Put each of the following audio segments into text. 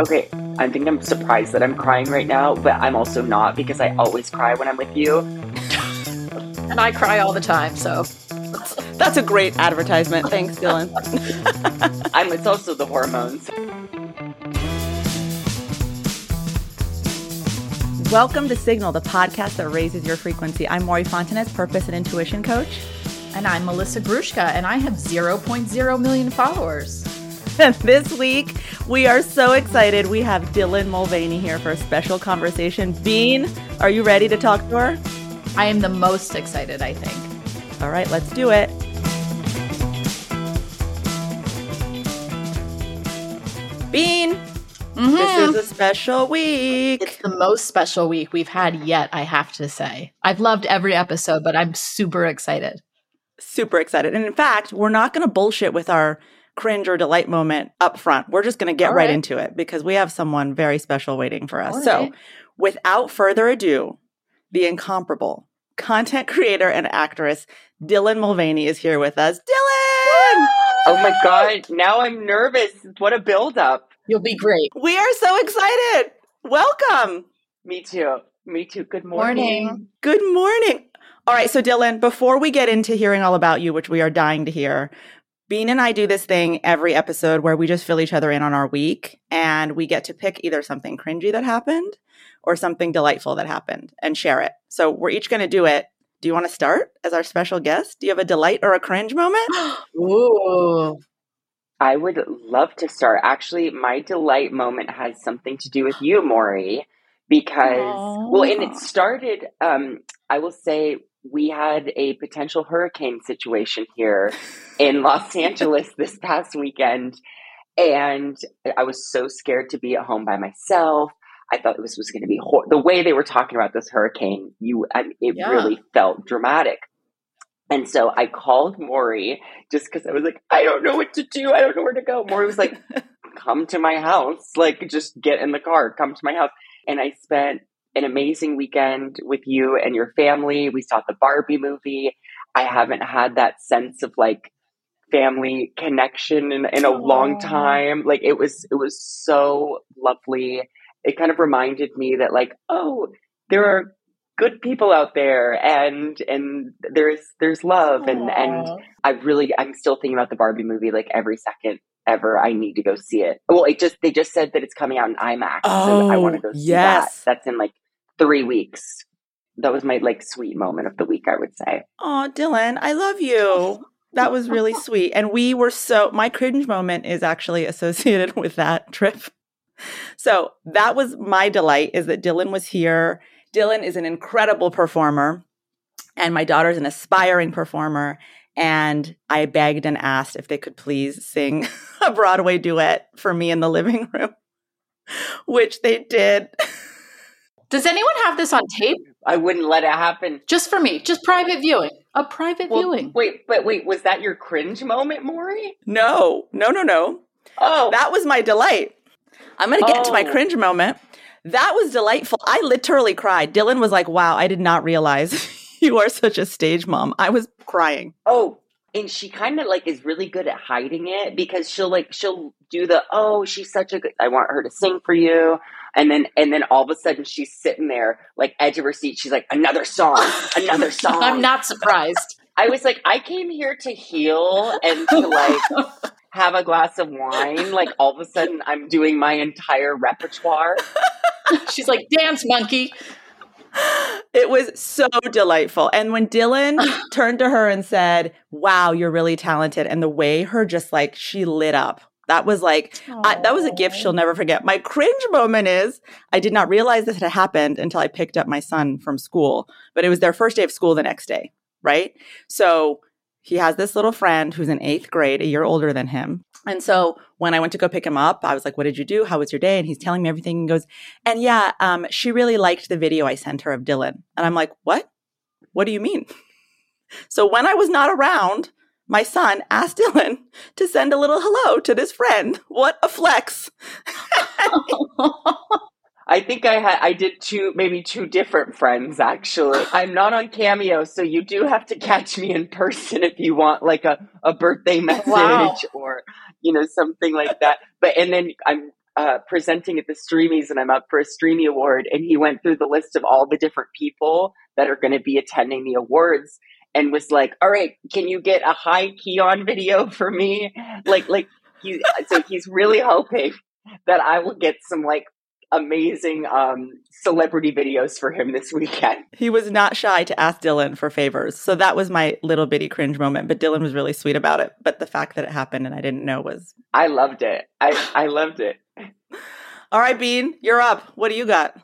Okay, I think I'm surprised that I'm crying right now, but I'm also not because I always cry when I'm with you. and I cry all the time, so that's a great advertisement. Thanks, Dylan. I'm it's also the hormones. Welcome to Signal, the podcast that raises your frequency. I'm Mory Fontanez, purpose and intuition coach. And I'm Melissa Grushka, and I have 0.0 million followers. And this week, we are so excited. We have Dylan Mulvaney here for a special conversation. Bean, are you ready to talk to her? I am the most excited, I think. All right, let's do it. Bean, mm-hmm. this is a special week. It's the most special week we've had yet, I have to say. I've loved every episode, but I'm super excited. Super excited. And in fact, we're not going to bullshit with our cringe or delight moment up front. We're just going to get right. right. into it because we have someone very special waiting for us. Right. So, without further ado, the incomparable content creator and actress Dylan Mulvaney is here with us. Dylan! Oh my God. Now I'm nervous. What a buildup. You'll be great. We are so excited. Welcome. Me too. Me too. Good morning. morning. Good morning. All right. So, Dylan, before we get into hearing all about you, which we are dying to hear, Bean and I do this thing every episode where we just fill each other in on our week and we get to pick either something cringy that happened or something delightful that happened and share it. So we're each going to do it. Do you want to start as our special guest? Do you have a delight or a cringe moment? Ooh. I would love to start. Actually, my delight moment has something to do with you, Mory, because, Aww. well, and it started, um, I will say, we had a potential hurricane situation here in Los Angeles this past weekend. And I was so scared to be at home by myself. I thought this was going to be hor- the way they were talking about this hurricane. You, I, it yeah. really felt dramatic. And so I called Mory just because I was like, I don't know what to do. I don't know where to go. Mory was like, come to my house. Like, just get in the car, come to my house. And I spent an amazing weekend with you and your family. We saw the Barbie movie. I haven't had that sense of like family connection in, in a Aww. long time. Like it was, it was so lovely. It kind of reminded me that like, oh, there are good people out there and and there's there's love Aww. and and I really I'm still thinking about the Barbie movie like every second ever I need to go see it. Well, it just they just said that it's coming out in IMAX. Oh, I want to go see yes. that. That's in like three weeks. That was my like sweet moment of the week, I would say. Oh, Dylan, I love you. That was really sweet. And we were so, my cringe moment is actually associated with that trip. So that was my delight is that Dylan was here. Dylan is an incredible performer, and my daughter's an aspiring performer. And I begged and asked if they could please sing a Broadway duet for me in the living room, which they did. Does anyone have this on tape? I wouldn't let it happen. Just for me, just private viewing. A private well, viewing. Wait, but wait, was that your cringe moment, Mory? No, no, no, no. Oh. That was my delight. I'm going to get oh. to my cringe moment. That was delightful. I literally cried. Dylan was like, wow, I did not realize you are such a stage mom. I was crying. Oh, and she kind of like is really good at hiding it because she'll like she'll do the oh she's such a good I want her to sing for you. And then and then all of a sudden she's sitting there like edge of her seat. She's like another song another song I'm not surprised. I was like I came here to heal and to like have a glass of wine. Like all of a sudden I'm doing my entire repertoire. She's like dance monkey it was so delightful. And when Dylan turned to her and said, Wow, you're really talented, and the way her just like she lit up. That was like, I, that was a gift she'll never forget. My cringe moment is I did not realize this had happened until I picked up my son from school, but it was their first day of school the next day, right? So he has this little friend who's in eighth grade, a year older than him. And so when I went to go pick him up, I was like, What did you do? How was your day? And he's telling me everything and goes, And yeah, um, she really liked the video I sent her of Dylan. And I'm like, What? What do you mean? So when I was not around, my son asked Dylan to send a little hello to this friend. What a flex. I think I had I did two maybe two different friends actually. I'm not on Cameo, so you do have to catch me in person if you want like a, a birthday message wow. or you know something like that. But and then I'm uh, presenting at the Streamies and I'm up for a Streamy Award. And he went through the list of all the different people that are going to be attending the awards and was like, all right, can you get a high key on video for me? Like, like, he, so he's really hoping that I will get some like amazing um, celebrity videos for him this weekend. He was not shy to ask Dylan for favors. So that was my little bitty cringe moment, but Dylan was really sweet about it. But the fact that it happened and I didn't know was. I loved it. I, I loved it. All right, Bean, you're up. What do you got?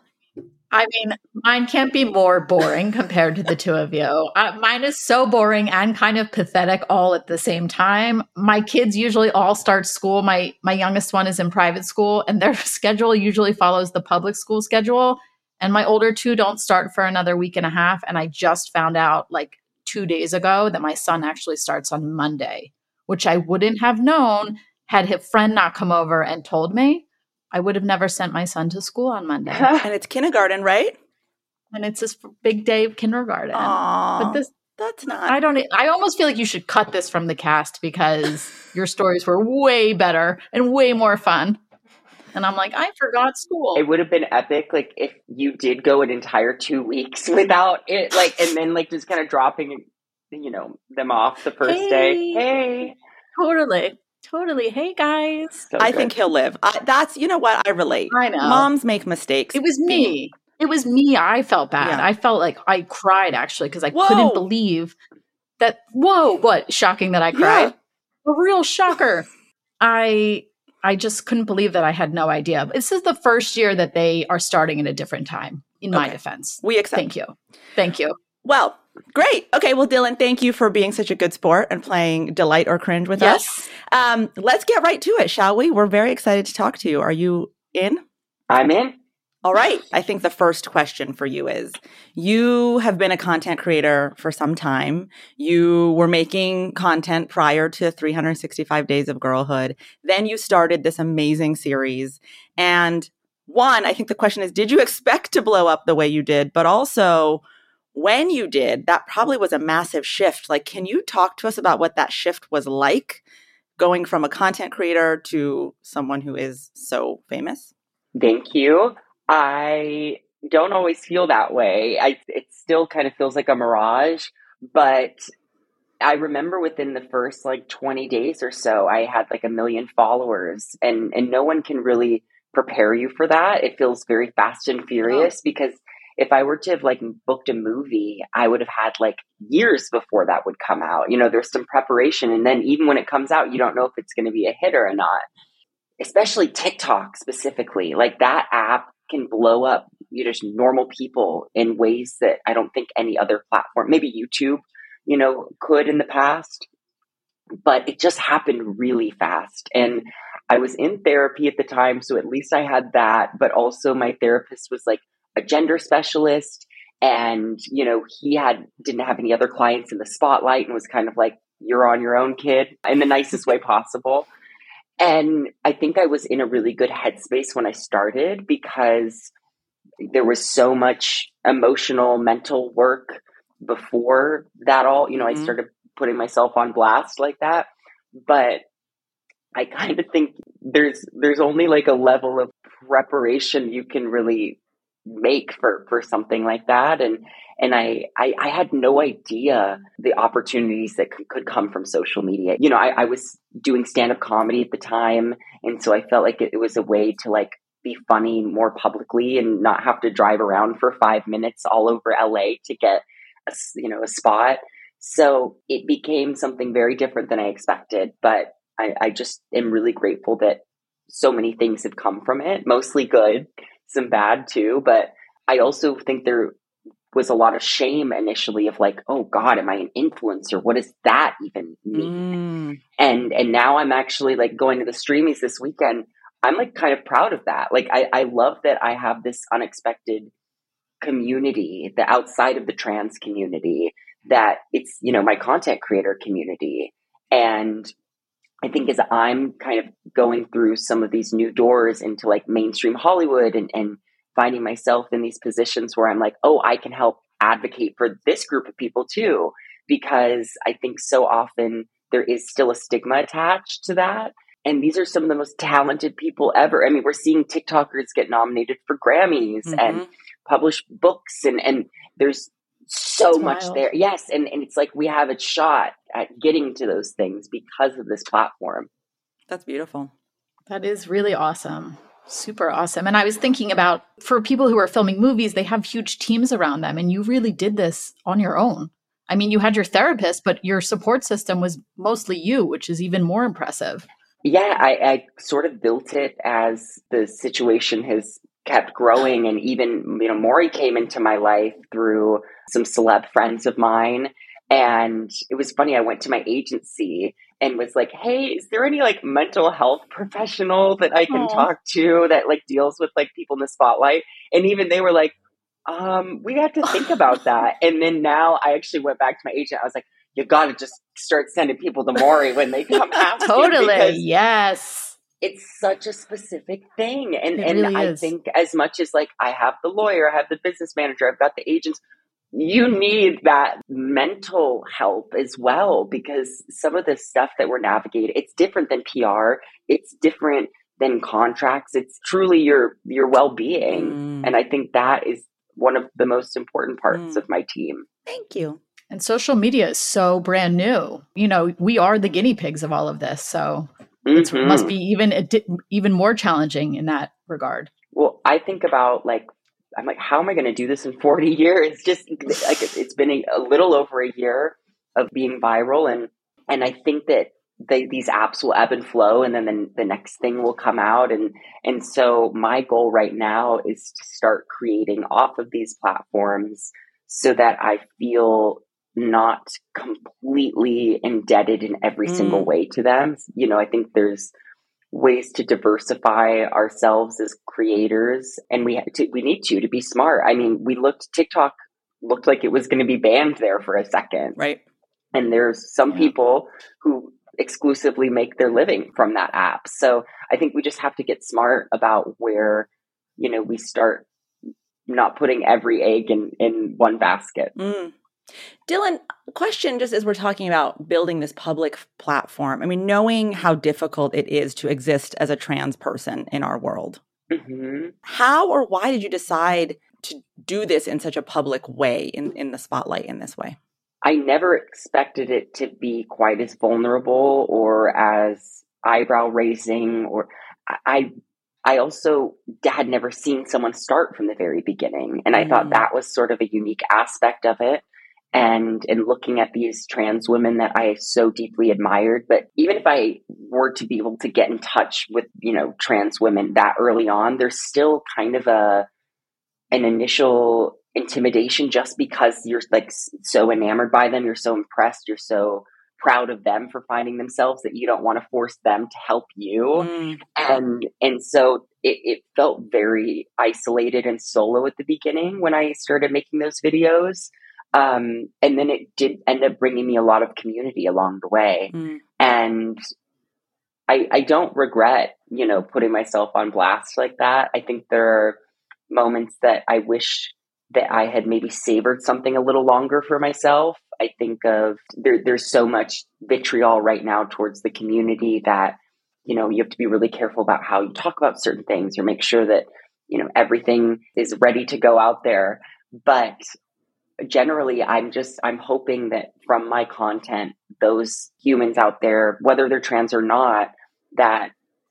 I mean, mine can't be more boring compared to the two of you. Uh, mine is so boring and kind of pathetic all at the same time. My kids usually all start school. My my youngest one is in private school, and their schedule usually follows the public school schedule. And my older two don't start for another week and a half. And I just found out like two days ago that my son actually starts on Monday, which I wouldn't have known had his friend not come over and told me. I would have never sent my son to school on Monday. and it's kindergarten, right? And it's this big day of kindergarten. Aww, but this that's not. I don't. I almost feel like you should cut this from the cast because your stories were way better and way more fun. And I'm like, I forgot school. It would have been epic, like if you did go an entire two weeks without it, like, and then like just kind of dropping, you know, them off the first Hey. day. Hey, totally, totally. Hey guys, I good. think he'll live. I, that's you know what I relate. I know. Moms make mistakes. it was me. It was me. I felt bad. Yeah. I felt like I cried actually because I Whoa. couldn't believe that. Whoa! What shocking that I cried. A real shocker. I I just couldn't believe that I had no idea. This is the first year that they are starting at a different time. In my defense, We accept. thank you, thank you. Well, great. Okay, well, Dylan, thank you for being such a good sport and playing delight or cringe with us. Yes, Um, let's get right to it, shall we? We're very excited to talk to you. Are you in? I'm in. All right. I think the first question for you is you have been a content creator for some time. You were making content prior to 365 Days of Girlhood. Then you started this amazing series. And one, I think the question is did you expect to blow up the way you did? But also, when you did, that probably was a massive shift. Like, can you talk to us about what that shift was like going from a content creator to someone who is so famous? Thank you. I don't always feel that way. I it still kind of feels like a mirage, but I remember within the first like 20 days or so, I had like a million followers and and no one can really prepare you for that. It feels very fast and oh. furious because if I were to have like booked a movie, I would have had like years before that would come out. You know, there's some preparation and then even when it comes out, you don't know if it's going to be a hit or not. Especially TikTok specifically. Like that app can blow up you know, just normal people in ways that I don't think any other platform, maybe YouTube, you know, could in the past. But it just happened really fast. And I was in therapy at the time, so at least I had that. But also, my therapist was like a gender specialist, and you know, he had didn't have any other clients in the spotlight, and was kind of like, "You're on your own, kid," in the nicest way possible. And I think I was in a really good headspace when I started because there was so much emotional, mental work before that all. You know, Mhm. I started putting myself on blast like that. But I kind of think there's there's only like a level of preparation you can really make for for something like that. And and I, I i had no idea the opportunities that could, come from social media. You know i, I was doing stand-up comedy at the time and so i felt like it, it was a way to like be funny more publicly and not have to drive around for five minutes all over la to get a, you know a spot. So it became something very different than i expected but i, I just am really grateful that so many things have come from it mostly good some bad too but i also think there was a lot of shame initially of like oh god am i an influencer? What does that even mean? Mm. and and now i'm actually like going to the streamies this weekend. I'm like kind of proud of that. Like i i love that i have this unexpected community the outside of the trans community that it's you know my content creator community. And i think as i'm kind of going through some of these new doors into like mainstream hollywood and and finding myself in these positions where i'm like oh i can help advocate for this group of people too because i think so often there is still a stigma attached to that And these are some of the most talented people ever. I mean, we're seeing TikTokers get nominated for Grammys mm-hmm. and publish books, and, and there's so That's much wild. there. Yes. And, and it's like we have a shot at getting to those things because of this platform. That's beautiful. That is really awesome. Super awesome. And I was thinking about for people who are filming movies, they have huge teams around them, and you really did this on your own. I mean, you had your therapist, but your support system was mostly you, which is even more impressive. Yeah, I, I sort of built it as the situation has kept growing. And even, you know, Mory came into my life through some celeb friends of mine. And it was funny, I went to my agency and was like, "Hey, is there any like mental health professional that I can Aww. talk to that like deals with like people in the spotlight?" And even they were like, um, we have to think about that. And then now I actually went back to my agent. I was like, you got to just start sending people to Mory when they come out. totally. Yes. It's such a specific thing. And, and really I think as much as like I have the lawyer, I have the business manager, I've got the agents, you need that mental help as well because some of the stuff that we're navigating, it's different than PR. It's different than contracts. It's truly your your well-being. Mm. And I think that is one of the most important parts mm. of my team. Thank you. And social media is so brand new. You know, we are the guinea pigs of all of this. So mm-hmm. it must be even even more challenging in that regard. Well, I think about like I'm like, how am I going to do this in 40 years? Just like it's been a, a little over a year of being viral, and and I think that they, these apps will ebb and flow and then the, the next thing will come out and and so my goal right now is to start creating off of these platforms so that I feel not completely indebted in every mm. single way to them. You know, I think there's ways to diversify ourselves as creators and we to, we need to to be smart. I mean, we looked TikTok looked like it was going to be banned there for a second. Right. And there's some yeah. people who exclusively make their living from that app. So I think we just have to get smart about where, you know, we start not putting every egg in, in one basket. Mm. Dylan, question just as we're talking about building this public platform. I mean, knowing how difficult it is to exist as a trans person in our world. Mm-hmm. How or why did you decide to do this in such a public way, in, in the spotlight in this way? I never expected it to be quite as vulnerable or as eyebrow raising or I I also had never seen someone start from the very beginning and I mm. thought that was sort of a unique aspect of it and and looking at these trans women that I so deeply admired but even if I were to be able to get in touch with you know trans women that early on there's still kind of a an initial intimidation just because you're like so enamored by them, you're so impressed, you're so proud of them for finding themselves that you don't want to force them to help you. Mm. And and so it, it felt very isolated and solo at the beginning when I started making those videos. Um, and then it did end up bringing me a lot of community along the way. Mm. And I, I don't regret, you know, putting myself on blast like that. I think there are moments that I wish that I had maybe savored something a little longer for myself. I think of there, there's so much vitriol right now towards the community that, you know, you have to be really careful about how you talk about certain things or make sure that, you know, everything is ready to go out there. But generally, I'm just, I'm hoping that from my content, those humans out there, whether they're trans or not, that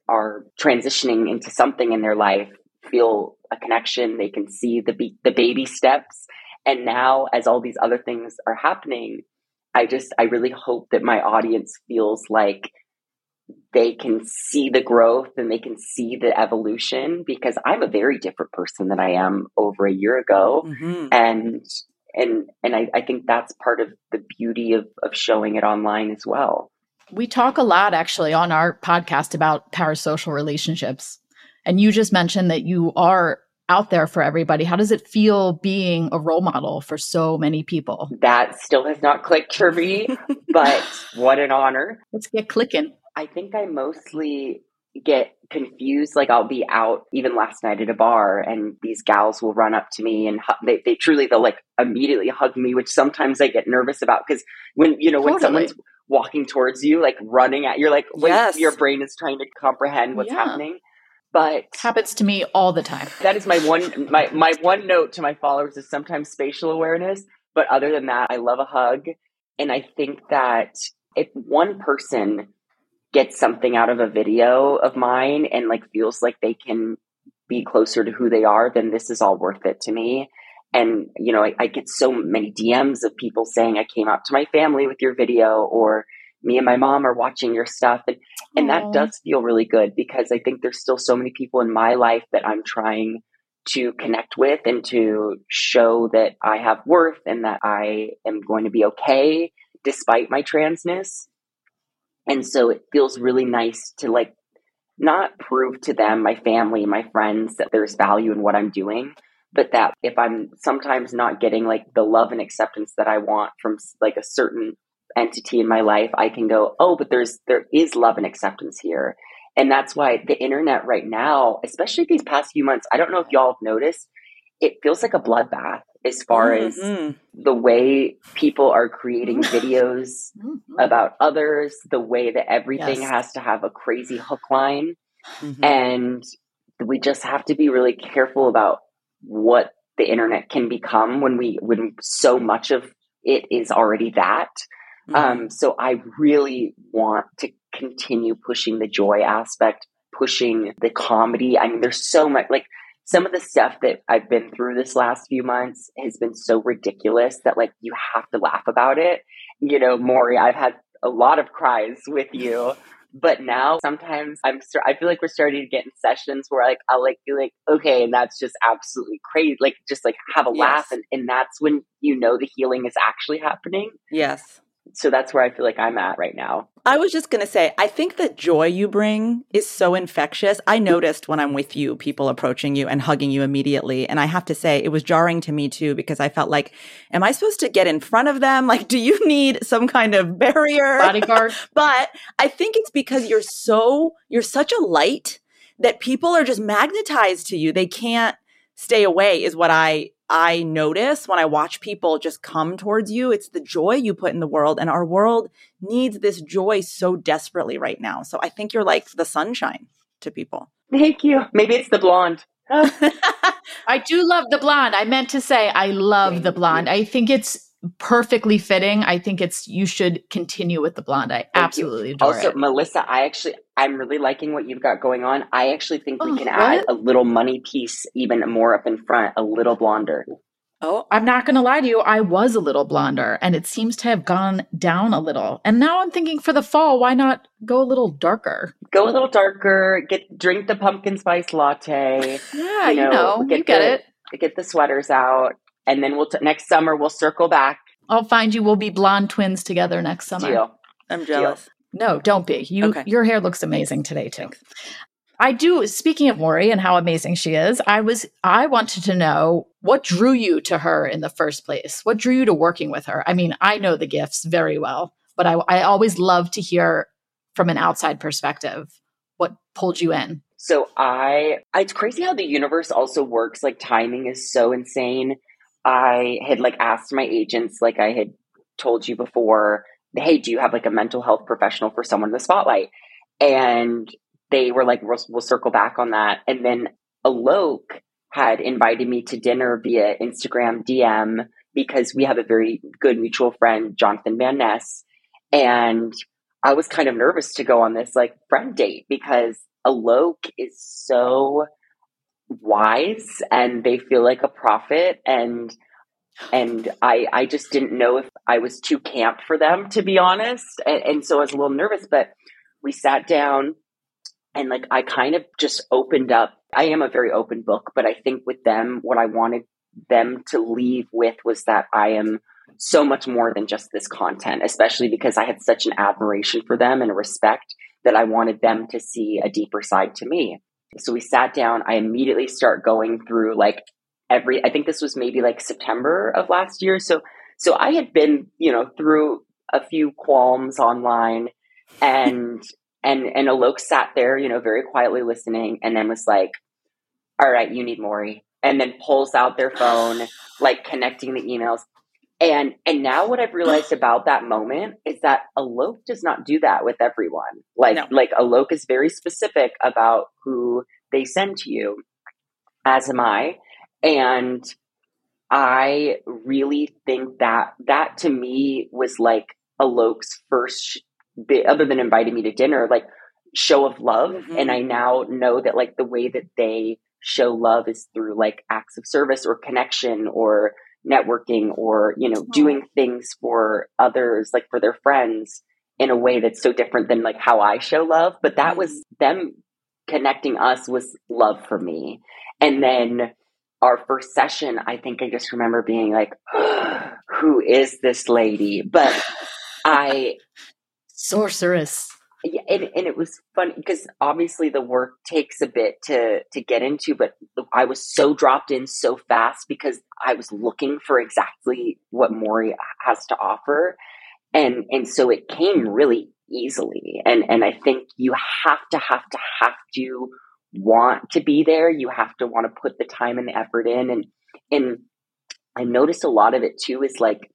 are transitioning into something in their life feel a connection. They can see the be- the baby steps. And now, as all these other things are happening, I just I really hope that my audience feels like they can see the growth and they can see the evolution because I'm a very different person than I am over a year ago. Mm-hmm. And and and I, I think that's part of the beauty of, of showing it online as well. We talk a lot actually on our podcast about parasocial relationships and you just mentioned that you are out there for everybody. How does it feel being a role model for so many people? That still has not clicked for me, but what an honor. Let's get clicking. I think I mostly get confused. Like I'll be out even last night at a bar and these gals will run up to me and they, they truly, they'll like immediately hug me, which sometimes I get nervous about because when, you know, when someone's walking towards you, like running at, you're like, yes. your brain is trying to comprehend what's yeah. happening. But happens to me all the time. That is my one, my, my one note to my followers is sometimes spatial awareness. But other than that, I love a hug. And I think that if one person gets something out of a video of mine and like feels like they can be closer to who they are, then this is all worth it to me. And, you know, I, I get so many DMs of people saying, I came out to my family with your video, or me and my mom are watching your stuff. And, and that does feel really good because I think there's still so many people in my life that I'm trying to connect with and to show that I have worth and that I am going to be okay despite my transness. And so it feels really nice to like not prove to them, my family, my friends, that there's value in what I'm doing, but that if I'm sometimes not getting like the love and acceptance that I want from like a certain entity in my life, I can go, oh, but there's there is love and acceptance here. And that's why the internet right now, especially these past few months, I don't know if y'all have noticed, it feels like a bloodbath as far mm-hmm. as the way people are creating videos mm-hmm. about others, the way that everything yes. has to have a crazy hook line. Mm-hmm. And we just have to be really careful about what the internet can become when we when so much of it is already that. Mm-hmm. Um, so I really want to continue pushing the joy aspect, pushing the comedy. I mean, there's so much like some of the stuff that I've been through this last few months has been so ridiculous that like you have to laugh about it. You know, Mory, I've had a lot of cries with you. But now sometimes I'm I feel like we're starting to get in sessions where like I'll like be like, okay, and that's just absolutely crazy. Like just like have a yes. laugh and, and that's when you know the healing is actually happening. Yes so that's where I feel like I'm at right now. I was just going to say, I think the joy you bring is so infectious. I noticed when I'm with you, people approaching you and hugging you immediately. And I have to say, it was jarring to me too, because I felt like, am I supposed to get in front of them? Like, do you need some kind of barrier? Bodyguard. but I think it's because you're so, you're such a light that people are just magnetized to you. They can't stay away, is what I I notice when I watch people just come towards you, it's the joy you put in the world. And our world needs this joy so desperately right now. So I think you're like the sunshine to people. Thank you. Maybe it's the blonde. I do love the blonde. I meant to say I love Thank the blonde. You. I think it's perfectly fitting. I think it's you should continue with the blonde. I Thank absolutely adore also, it. Melissa, I actually I'm really liking what you've got going on. I actually think we oh, can what? add a little money piece even more up in front, a little blonder. Oh, I'm not going to lie to you. I was a little blonder and it seems to have gone down a little. And now I'm thinking for the fall, why not go a little darker? Go a little darker, get drink the pumpkin spice latte. Yeah, you know, you, know, get, you get the, it. Get the sweaters out and then we'll t- next summer we'll circle back. I'll find you. We'll be blonde twins together next summer. Deal. I'm jealous. Deal. No, don't be. You okay. your hair looks amazing today too. Thanks. I do speaking of Mory and how amazing she is, I was I wanted to know what drew you to her in the first place? What drew you to working with her? I mean, I know the gifts very well, but I, I always love to hear from an outside perspective what pulled you in. So I it's crazy how the universe also works. Like timing is so insane. I had like asked my agents, like I had told you before, hey, do you have like a mental health professional for someone in the spotlight? And they were like, we'll, we'll circle back on that. And then Alok had invited me to dinner via Instagram DM because we have a very good mutual friend, Jonathan Van Ness. And I was kind of nervous to go on this like friend date because Alok is so wise and they feel like a prophet and and I I just didn't know if I was too camp for them to be honest. And, and so I was a little nervous but we sat down and like I kind of just opened up. I am a very open book but I think with them what I wanted them to leave with was that I am so much more than just this content especially because I had such an admiration for them and a respect that I wanted them to see a deeper side to me. So we sat down. I immediately start going through like every, I think this was maybe like September of last year. So, so I had been, you know, through a few qualms online and, And and Alok sat there, you know, very quietly listening, and then was like, "All right, you need Mory." And then pulls out their phone, like connecting the emails. And and now what I've realized about that moment is that Alok does not do that with everyone. Like no. like Alok is very specific about who they send to you, as am I. And I really think that that to me was like Alok's first bit, other than inviting me to dinner, like show of love. Mm-hmm. And I now know that like the way that they show love is through like acts of service or connection or networking or, you know, doing things for others, like for their friends in a way that's so different than like how I show love. But that was mm-hmm. them connecting us was love for me. And then our first session, I think I just remember being like, who is this lady? But I. Sorceress. Yeah, and, and it was fun because obviously the work takes a bit to to get into, but I was so dropped in so fast because I was looking for exactly what Mory has to offer, and and so it came really easily. And and I think you have to have to have to want to be there. You have to want to put the time and the effort in. And and I noticed a lot of it too is like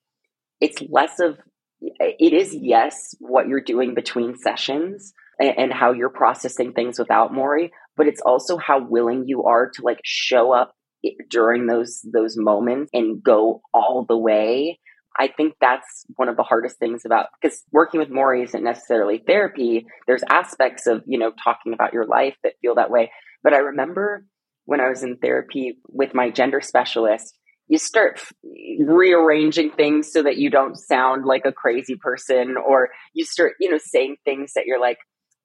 it's less of it is yes what you're doing between sessions and, and how you're processing things without Mory, but it's also how willing you are to like show up during those those moments and go all the way I think that's one of the hardest things about because working with Mory isn't necessarily therapy. There's aspects of, you know, talking about your life that feel that way. But I remember when I was in therapy with my gender specialist, you start rearranging things so that you don't sound like a crazy person or you start, you know, saying things that you're like,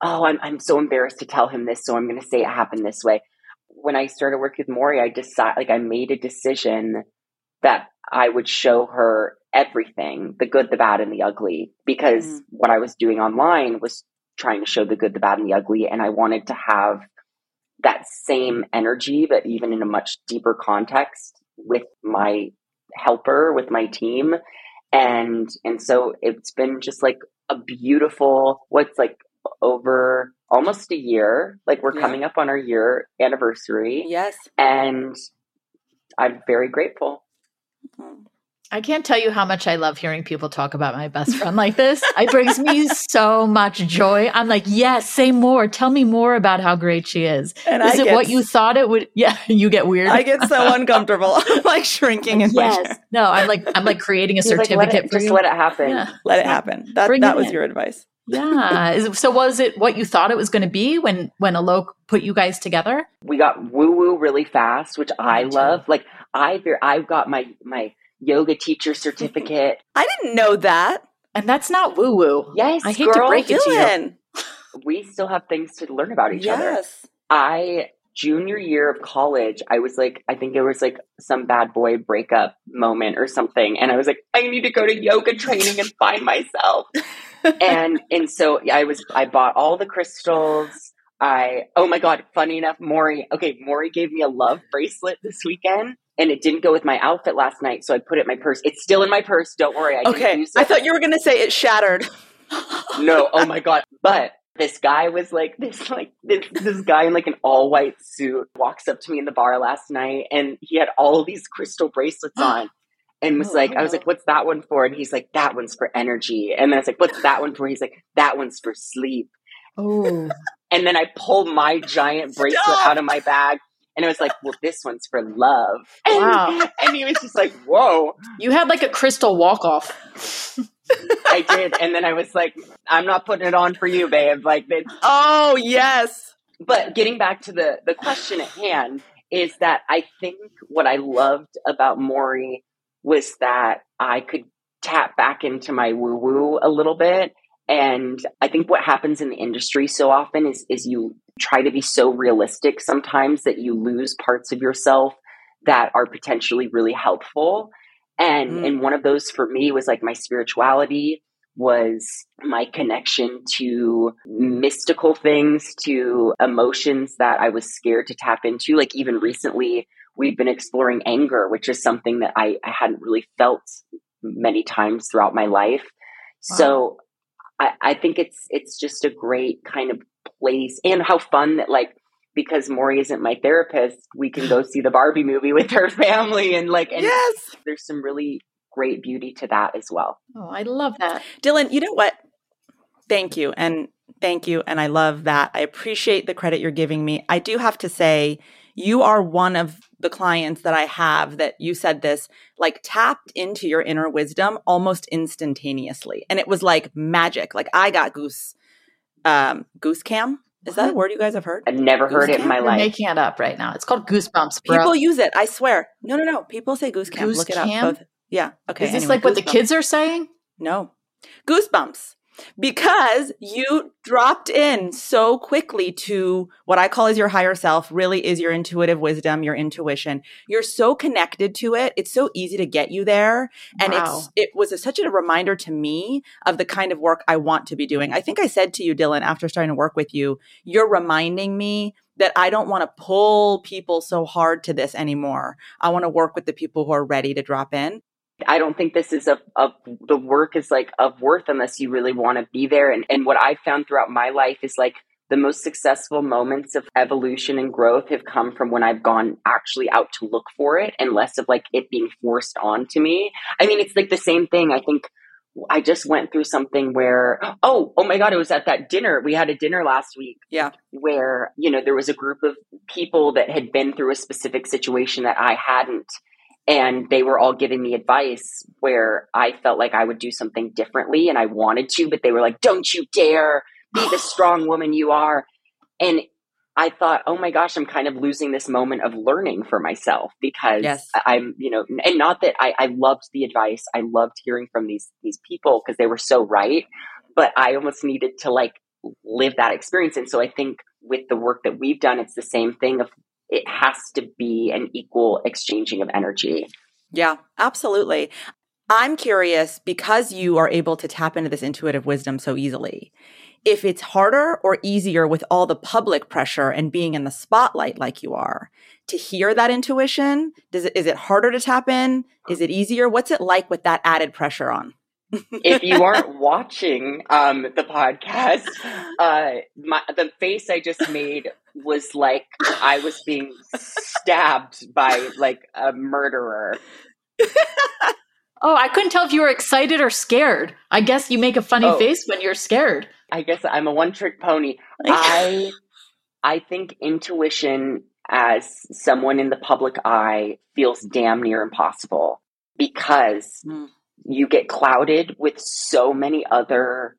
oh, I'm, I'm so embarrassed to tell him this, so I'm going to say it happened this way. When I started working with Mory, I decided, like, I made a decision that I would show her everything the good, the bad, and the ugly because mm. what I was doing online was trying to show the good, the bad, and the ugly. And I wanted to have that same energy, but even in a much deeper context with my helper, with my team. And and so it's been just like a beautiful what's like over almost a year. Like we're yeah. coming up on our year anniversary. Yes. And I'm very grateful. Mm-hmm. I can't tell you how much I love hearing people talk about my best friend like this. It brings me so much joy. I'm like, yes, say more. Tell me more about how great she is. And is I it get, what you thought it would? Yeah, you get weird. I get so uncomfortable. I'm like shrinking in yes. my chair. No, I'm like, I'm like creating a certificate like, let it, for just you. let it happen. Yeah. Let it happen. That Bring that was in. your advice. yeah. So was it what you thought it was going to be when when Alok put you guys together? We got woo woo really fast, which I love. Like I I got my my yoga teacher mm-hmm. certificate. I didn't know that. And that's not woo woo. Yes, I hate girl, to break it to you. We still have things to learn about each yes. other. Yes. I junior year of college, I was like, I think it was like some bad boy breakup moment or something, and I was like, I need to go to yoga training and find myself. and and so I was, I bought all the crystals. I oh my god, funny enough, Mory. Okay, Mory gave me a love bracelet this weekend and it didn't go with my outfit last night, so I put it in my purse. It's still in my purse. Don't worry. I okay. I thought you were going to say it shattered. no. Oh my god. But this guy was like this like this this guy in like an all white suit walks up to me in the bar last night and he had all these crystal bracelets on and was like I was like what's that one for and he's like that one's for energy and then I was like what's that one for he's like that one's for sleep oh and then I pulled my giant bracelet Stop. out of my bag and it was like, well, this one's for love. And, wow. and he was just like, whoa. You had like a crystal walk off. I did. And then I was like, I'm not putting it on for you, babe. Like, it's- oh, yes. But getting back to the, the question at hand is that I think what I loved about Mory was that I could tap back into my woo woo a little bit. And I think what happens in the industry so often is, is you try to be so realistic sometimes that you lose parts of yourself that are potentially really helpful. And mm. and one of those for me was like my spirituality was my connection to mystical things, to emotions that I was scared to tap into. Like even recently, we've been exploring anger, which is something that I, I hadn't really felt many times throughout my life. Wow. So I, I think it's it's just a great kind of place and how fun that like because Mory isn't my therapist, we can go see the Barbie movie with her family and like and yes. there's some really great beauty to that as well. Oh, I love that. Dylan, you know what? Thank you. And thank you. And I love that. I appreciate the credit you're giving me. I do have to say, you are one of the clients that I have that you said this, like tapped into your inner wisdom almost instantaneously. And it was like magic. Like I got goose, um, goose cam. Is that a word you guys have heard? I've never heard it in my You're life. making it up right now. It's called goosebumps, bro. People use it. I swear. No, no, no. People say goose cam. Goose Look it up. Both. Yeah. Okay. Is this anyway, like what the kids are saying? No. Goosebumps. Because you dropped in so quickly to what I call as your higher self, really is your intuitive wisdom, your intuition. You're so connected to it. It's so easy to get you there. And Wow. it's it was a, such a reminder to me of the kind of work I want to be doing. I think I said to you, Dylan, after starting to work with you, you're reminding me that I don't want to pull people so hard to this anymore. I want to work with the people who are ready to drop in. I don't think this is of, a the work is like of worth unless you really want to be there. And and what I've found throughout my life is like the most successful moments of evolution and growth have come from when I've gone actually out to look for it and less of like it being forced onto me. I mean, it's like the same thing. I think I just went through something where oh oh my god, it was at that dinner. We had a dinner last week Yeah. where you know there was a group of people that had been through a specific situation that I hadn't and they were all giving me advice where I felt like I would do something differently and I wanted to but they were like don't you dare be the strong woman you are and I thought oh my gosh I'm kind of losing this moment of learning for myself because Yes. I'm you know and not that I, I loved the advice I loved hearing from these these people because they were so right but I almost needed to like live that experience. And so I think with the work that we've done, it's the same thing of it has to be an equal exchanging of energy. Yeah, absolutely. I'm curious because you are able to tap into this intuitive wisdom so easily. If it's harder or easier with all the public pressure and being in the spotlight like you are to hear that intuition, does it is it harder to tap in? Is it easier? What's it like with that added pressure on? if you aren't watching um, the podcast, uh, my, the face I just made was like I was being stabbed by like a murderer. Oh, I couldn't tell if you were excited or scared. I guess you make a funny Oh. face when you're scared. I guess I'm a one trick pony. I I think intuition as someone in the public eye feels damn near impossible because Mm. you get clouded with so many other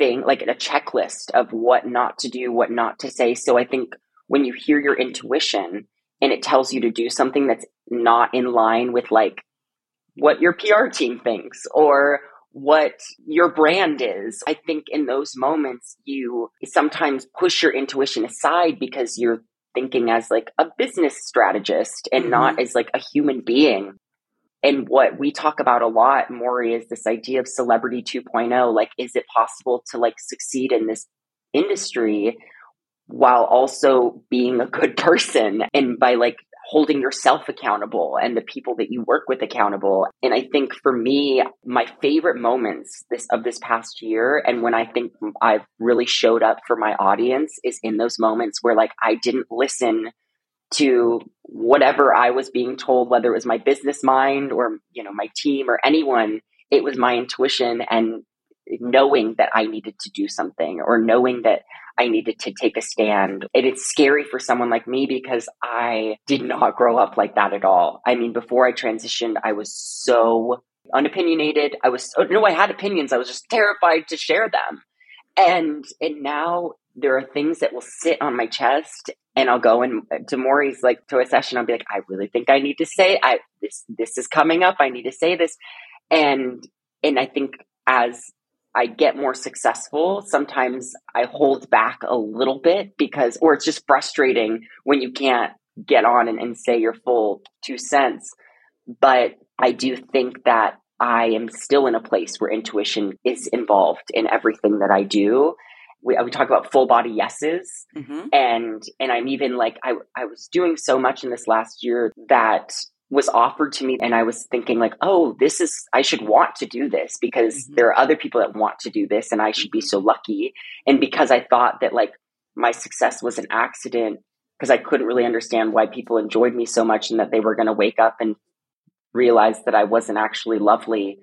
thing like a checklist of what not to do, what not to say. So I think when you hear your intuition and it tells you to do something that's not in line with like what your PR team thinks or what your brand is. I think in those moments, you sometimes push your intuition aside because you're thinking as like a business strategist and not mm-hmm. as like a human being. And what we talk about a lot, Mory, is this idea of celebrity 2.0. Like, is it possible to like succeed in this industry while also being a good person and by like holding yourself accountable and the people that you work with accountable and i think for me my favorite moments this of this past year and when i think i've really showed up for my audience is in those moments where like i didn't listen to whatever i was being told whether it was my business mind or you know my team or anyone it was my intuition and knowing that i needed to do something or knowing that I needed to take a stand. And it's scary for someone like me because I did not grow up like that at all. I mean, before I transitioned, I was so unopinionated. I was, oh, no, I had opinions. I was just terrified to share them. And, and now there are things that will sit on my chest and I'll go and uh, to Mory's like to a session. I'll be like, I really think I need to say, I, this, this is coming up. I need to say this. And, and I think as I get more successful, sometimes I hold back a little bit because, or it's just frustrating when you can't get on and, and say your full two cents. But I do think that I am still in a place where intuition is involved in everything that I do. We, we talk about full body yeses Mm-hmm. and and I'm even like I I was doing so much in this last year that was offered to me and I was thinking like, oh, this is I should want to do this because mm-hmm. there are other people that want to do this and I should be mm-hmm. so lucky. And because I thought that like my success was an accident because I couldn't really understand why people enjoyed me so much and that they were going to wake up and realize that I wasn't actually lovely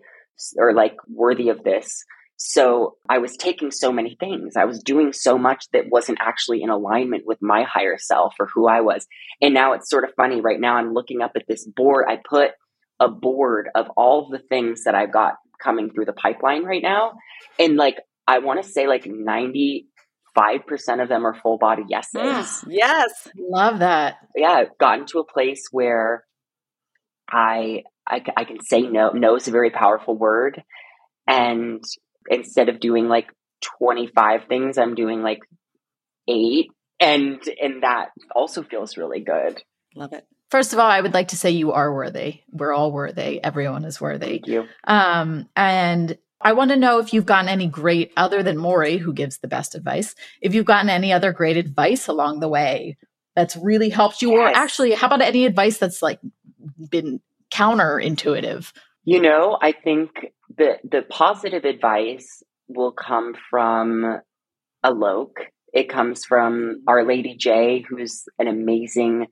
or like worthy of this. So I was taking so many things. I was doing so much that wasn't actually in alignment with my higher self or who I was. And now it's sort of funny. Right now, I'm looking up at this board. I put a board of all the things that I've got coming through the pipeline right now. And like, I want to say like 95% of them are full body yeses. Mm, yes. Love that. Yeah. I've gotten to a place where I, I, I can say no. No is a very powerful word. And instead of doing like 25 things, I'm doing like eight. And and that also feels really good. Love it. First of all, I would like to say you are worthy. We're all worthy. Everyone is worthy. Thank you. Um, and I want to know if you've gotten any great, other than Mory, who gives the best advice, if you've gotten any other great advice along the way that's really helped you, yes. or actually, how about any advice that's like been counterintuitive? You know, I think the the positive advice will come from Alok. It comes from Our Lady J, who's an amazing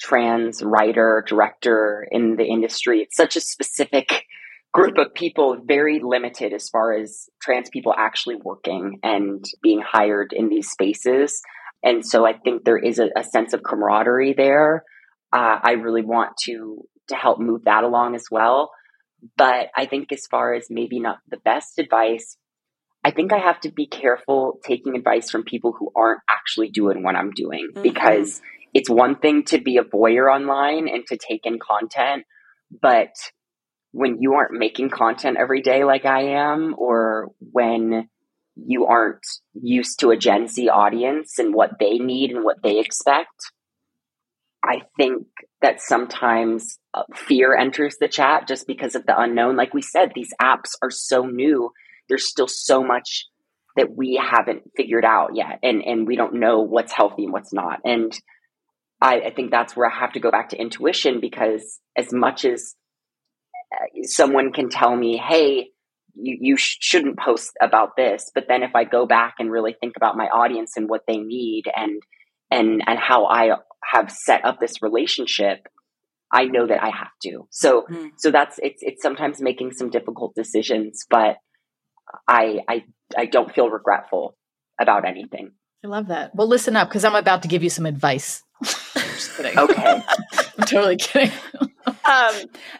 trans writer, director in the industry. It's such a specific group of people, very limited as far as trans people actually working and being hired in these spaces. And so I think there is a, a sense of camaraderie there. Uh, I really want to to help move that along as well. But I think, as far as maybe not the best advice, I think I have to be careful taking advice from people who aren't actually doing what I'm doing mm-hmm. because it's one thing to be a voyeur online and to take in content, but when you aren't making content every day like I am, or when you aren't used to a Gen Z audience and what they need and what they expect, I think that sometimes uh, fear enters the chat just because of the unknown. Like we said, these apps are so new. There's still so much that we haven't figured out yet, and and we don't know what's healthy and what's not. And I, I think that's where I have to go back to intuition because as much as uh, someone can tell me, "Hey," you, you sh- shouldn't post about this. But then if I go back and really think about my audience and what they need and and and how I have set up this relationship, I know that I have to. So mm. so that's it's it's sometimes making some difficult decisions, but I I I don't feel regretful about anything. I love that. Well, listen up because I'm about to give you some advice. just kidding. Okay. I'm totally kidding. um,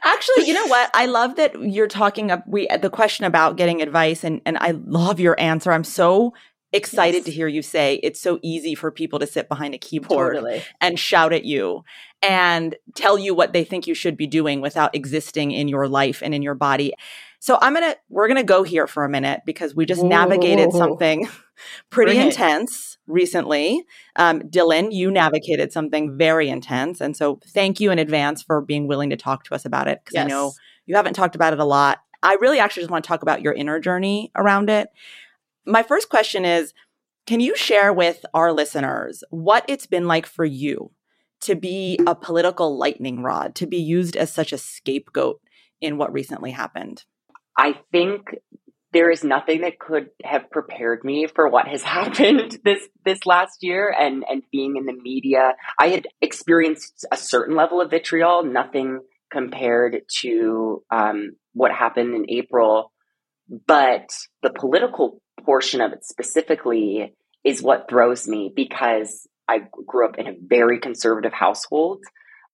actually, you know what? I love that you're talking up we the question about getting advice and and I love your answer. I'm so excited yes. to hear you say it's so easy for people to sit behind a keyboard totally. and shout at you and tell you what they think you should be doing without existing in your life and in your body. So I'm going to we're going to go here for a minute because we just Whoa. navigated something pretty intense recently. Um, Dylan, you navigated something very intense and so thank you in advance for being willing to talk to us about it because yes. I know you haven't talked about it a lot. I really actually just want to talk about your inner journey around it my first question is Can you share with our listeners what it's been like for you to be a political lightning rod, to be used as such a scapegoat in what recently happened? I think there is nothing that could have prepared me for what has happened this this last year and and being in the media i had experienced a certain level of vitriol nothing compared to um, what happened in april but the political portion of it specifically is what throws me because I grew up in a very conservative household.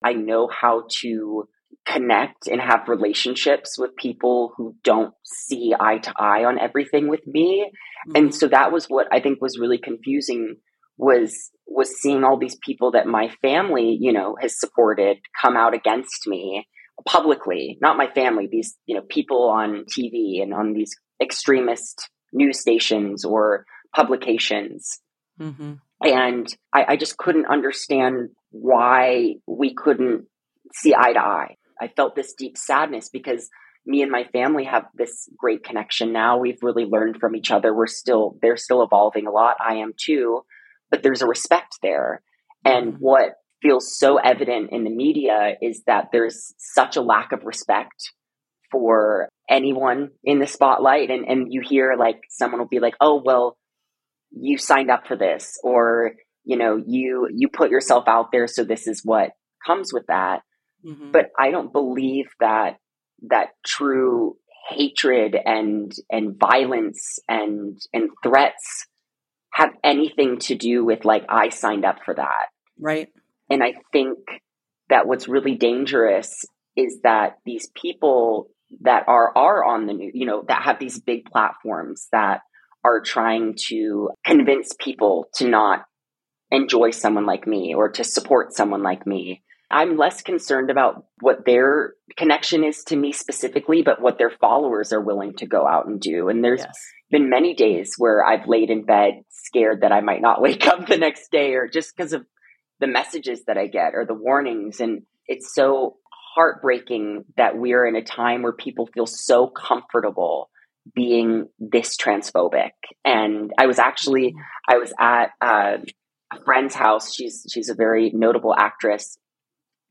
I know how to connect and have relationships with people who don't see eye to eye on everything with me. Mm-hmm. And so that was what I think was really confusing was was seeing all these people that my family, you know, has supported come out against me publicly. Not my family, these, you know, people on TV and on these extremist news stations or publications. Mm-hmm. And I, I just couldn't understand why we couldn't see eye to eye. I felt this deep sadness because me and my family have this great connection now. We've really learned from each other. We're still, they're still evolving a lot. I am too, but there's a respect there. And mm-hmm. what feels so evident in the media is that there's such a lack of respect for anyone in the spotlight and and you hear like someone will be like oh well you signed up for this or you know you you put yourself out there so this is what comes with that mm-hmm. but i don't believe that that true hatred and and violence and and threats have anything to do with like I signed up for that. Right. And I think that what's really dangerous is that these people that are are on the new, you know, that have these big platforms that are trying to convince people to not enjoy someone like me or to support someone like me I'm less concerned about what their connection is to me specifically, but what their followers are willing to go out and do. And there's yes. been many days where I've laid in bed scared that I might not wake up the next day or just because of the messages that I get or the warnings. And it's so heartbreaking that we're in a time where people feel so comfortable being this transphobic. And I was actually, I was at uh, a friend's house. She's she's a very notable actress,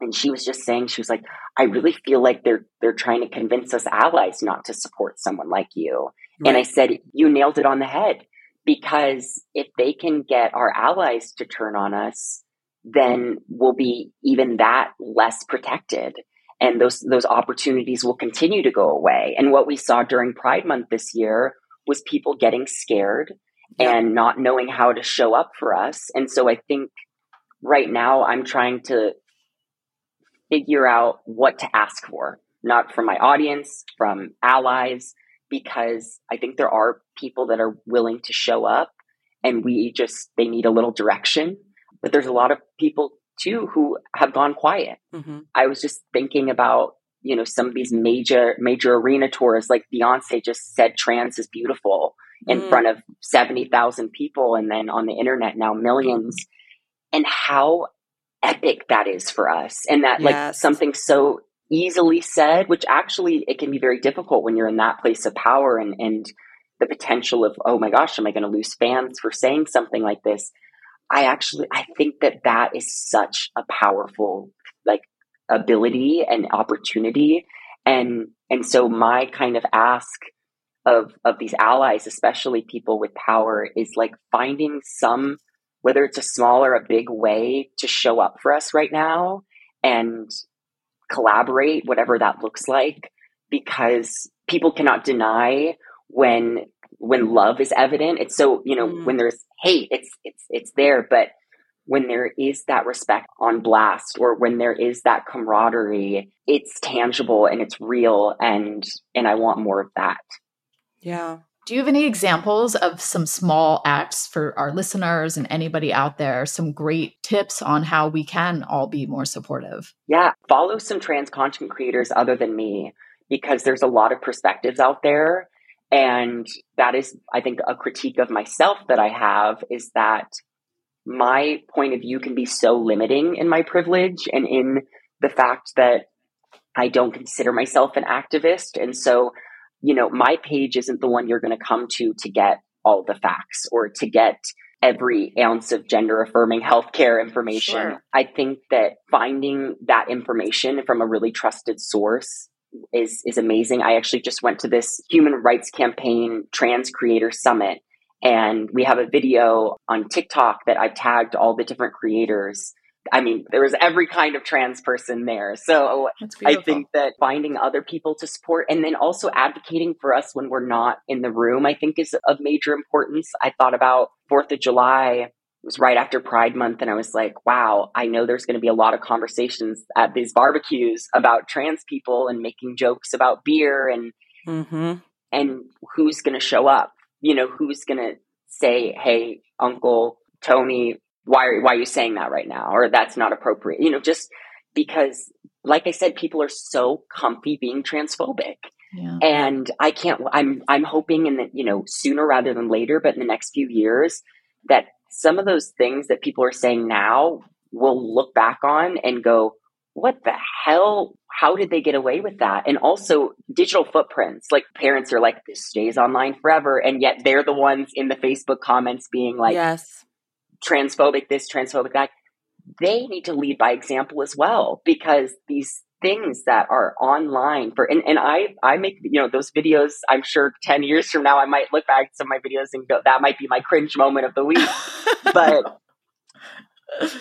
and she was just saying she was like i really feel like they're they're trying to convince us allies not to support someone like you right. and i said you nailed it on the head because if they can get our allies to turn on us then we'll be even that less protected and those those opportunities will continue to go away and what we saw during pride month this year was people getting scared yeah. and not knowing how to show up for us and so i think right now i'm trying to figure out what to ask for, not from my audience, from allies, because I think there are people that are willing to show up and we just, they need a little direction. But there's a lot of people too who have gone quiet. Mm-hmm. I was just thinking about, you know, some of these major, major arena tours, like Beyonce just said trans is beautiful in mm. front of 70,000 people and then on the internet now millions. And how epic that is for us and that yes. like something so easily said which actually it can be very difficult when you're in that place of power and and the potential of oh my gosh am i going to lose fans for saying something like this i actually i think that that is such a powerful like ability and opportunity. And and so my kind of ask of of these allies especially people with power is like finding some whether it's a small or a big way to show up for us right now and collaborate, whatever that looks like, because people cannot deny when when love is evident. It's so, you know, mm. when there's hate, it's it's it's there, but when there is that respect on blast or when there is that camaraderie, it's tangible and it's real and and I want more of that. Yeah. Do you have any examples of some small acts for our listeners and anybody out there? Some great tips on how we can all be more supportive? Yeah, follow some trans content creators other than me because there's a lot of perspectives out there. And that is, I think, a critique of myself that I have is that my point of view can be so limiting in my privilege and in the fact that I don't consider myself an activist. And so you know, my page isn't the one you're going to come to to get all the facts or to get every ounce of gender affirming healthcare information. Sure. I think that finding that information from a really trusted source is is amazing. I actually just went to this human rights campaign trans creator summit and we have a video on TikTok that I've tagged all the different creators I mean, there was every kind of trans person there. So I think that finding other people to support and then also advocating for us when we're not in the room, I think is of major importance. I thought about 4th of July. It was right after Pride Month, and I was like, wow, I know there's going to be a lot of conversations at these barbecues about trans people and making jokes about beer and mm-hmm. and who's going to show up. You know, who's going to say, hey, Uncle Tony, why are, why are you saying that right now? Or that's not appropriate. You know, just because, like I said, people are so comfy being transphobic. Yeah. And I can't, I'm, I'm hoping in that, you know, sooner rather than later, but in the next few years that some of those things that people are saying now will look back on and go, what the hell? How did they get away with that? And also digital footprints. Like parents are like, this stays online forever. And yet they're the ones in the Facebook comments being like, yes, transphobic this, transphobic that. they need to lead by example as well because these things that are online for and, and I I make you know those videos I'm sure 10 years from now I might look back at some of my videos and go that might be my cringe moment of the week but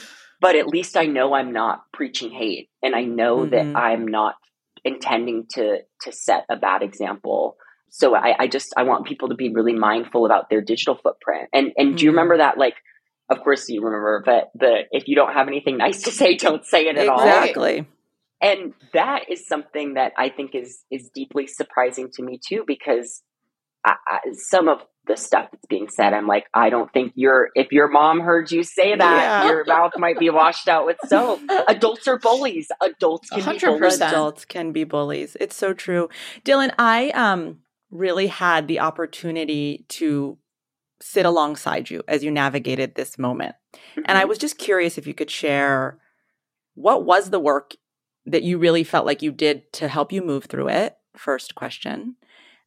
but at least I know I'm not preaching hate and I know mm-hmm. that I'm not intending to to set a bad example so I, I just I want people to be really mindful about their digital footprint and and mm-hmm. do you mm-hmm. remember that like of course you remember but the if you don't have anything nice to say don't say it at exactly. all exactly and that is something that I think is is deeply surprising to me too, because I, I, some of the stuff that's being said, I'm like, I don't think your if your mom heard you say that, yeah. your mouth might be washed out with soap. Adults are bullies. Adults can 100%. be bullies. Adults can be bullies. It's so true, Dylan. I um really had the opportunity to sit alongside you as you navigated this moment, mm-hmm. and I mm-hmm. was just curious if you could share what was the work that you really felt like you did to help you move through it? First question.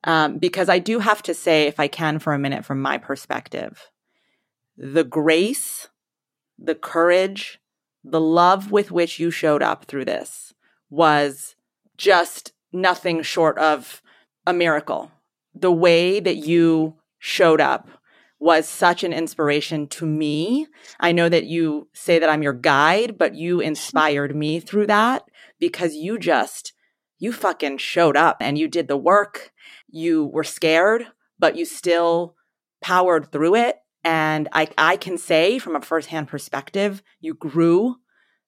Um, because I do have to say, if I can for a minute, from my perspective, the grace, the courage, the love with which you showed up through this was just nothing short of a miracle. The way that you showed up was such an inspiration to me. I know that you say that I'm your guide, but you inspired me through that because you just, you fucking showed up and you did the work. You were scared, but you still powered through it. And I, I can say from a firsthand perspective, you grew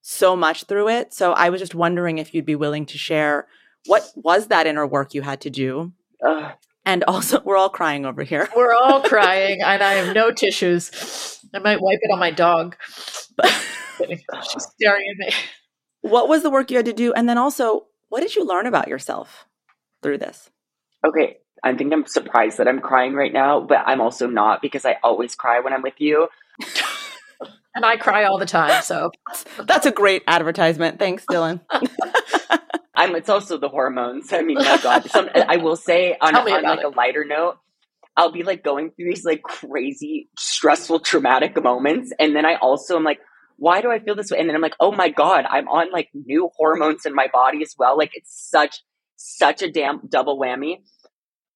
so much through it. So I was just wondering if you'd be willing to share what was that inner work you had to do? Uh, and also, we're all crying over here. We're all crying, and I have no tissues. I might wipe it on my dog, but she's staring at me. What was the work you had to do? And then also, what did you learn about yourself through this? Okay. I think I'm surprised that I'm crying right now, but I'm also not because I always cry when I'm with you. and I cry all the time. So that's a great advertisement. Thanks, Dylan. I'm, it's also the hormones. I mean, my God. Some, I will say on, on like it. a lighter note, I'll be like going through these like crazy, stressful, traumatic moments. And then I also am like, why do I feel this way? And then I'm like, oh my God, I'm on like new hormones in my body as well. Like it's such, such a damn double whammy.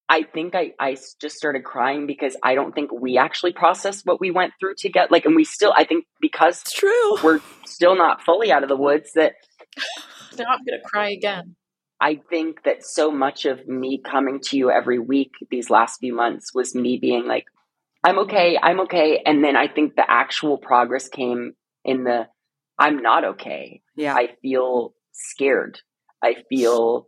I think I, I just started crying because I don't think we actually processed what we went through to get like, and we still, I think because it's true, we're still not fully out of the woods that now I'm going to cry again. I think that so much of me coming to you every week these last few months was me being like, I'm okay, I'm okay. And then I think the actual progress came in the I'm not okay. Yeah. I feel scared. I feel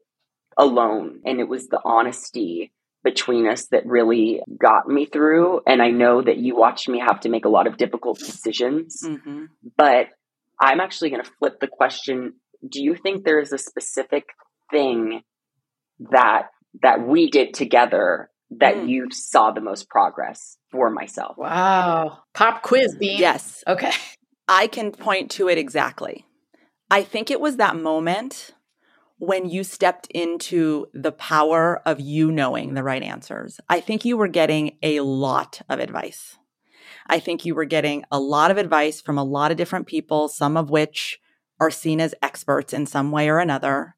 alone. And it was the honesty between us that really got me through. And I know that you watched me have to make a lot of difficult decisions. Mm-hmm. But I'm actually going to flip the question Do you think there is a specific thing that that we did together that mm. you saw the most progress for myself? Wow. Pop quiz, Bean. Yes. Okay. I can point to it exactly. I think it was that moment when you stepped into the power of you knowing the right answers. I think you were getting a lot of advice. I think you were getting a lot of advice from a lot of different people, some of which are seen as experts in some way or another.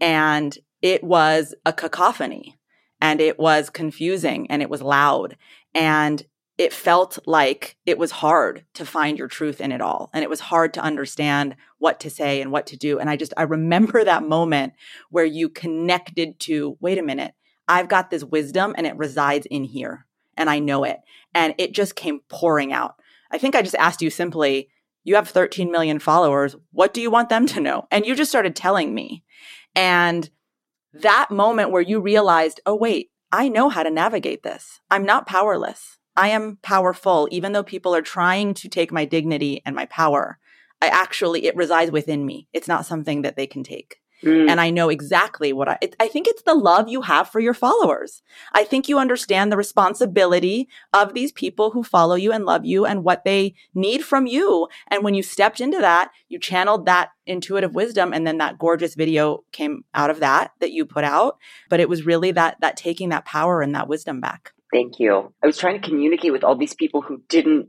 And it was a cacophony and it was confusing and it was loud. And it felt like it was hard to find your truth in it all and it was hard to understand what to say and what to do and i just i remember that moment where you connected to wait a minute i've got this wisdom and it resides in here and i know it and it just came pouring out. I think i just asked you simply you have 13 million followers what do you want them to know? And you just started telling me. And that moment where you realized oh wait i know how to navigate this. I'm not powerless I am powerful, even though people are trying to take my dignity and my power. I actually, it resides within me. It's not something that they can take. Mm. And I know exactly what I, it, I think it's the love you have for your followers. I think you understand the responsibility of these people who follow you and love you and what they need from you. And when you stepped into that, you channeled that intuitive wisdom. And then that gorgeous video came out of that, that you put out. But it was really that, that taking that power and that wisdom back. Thank you. I was trying to communicate with all these people who didn't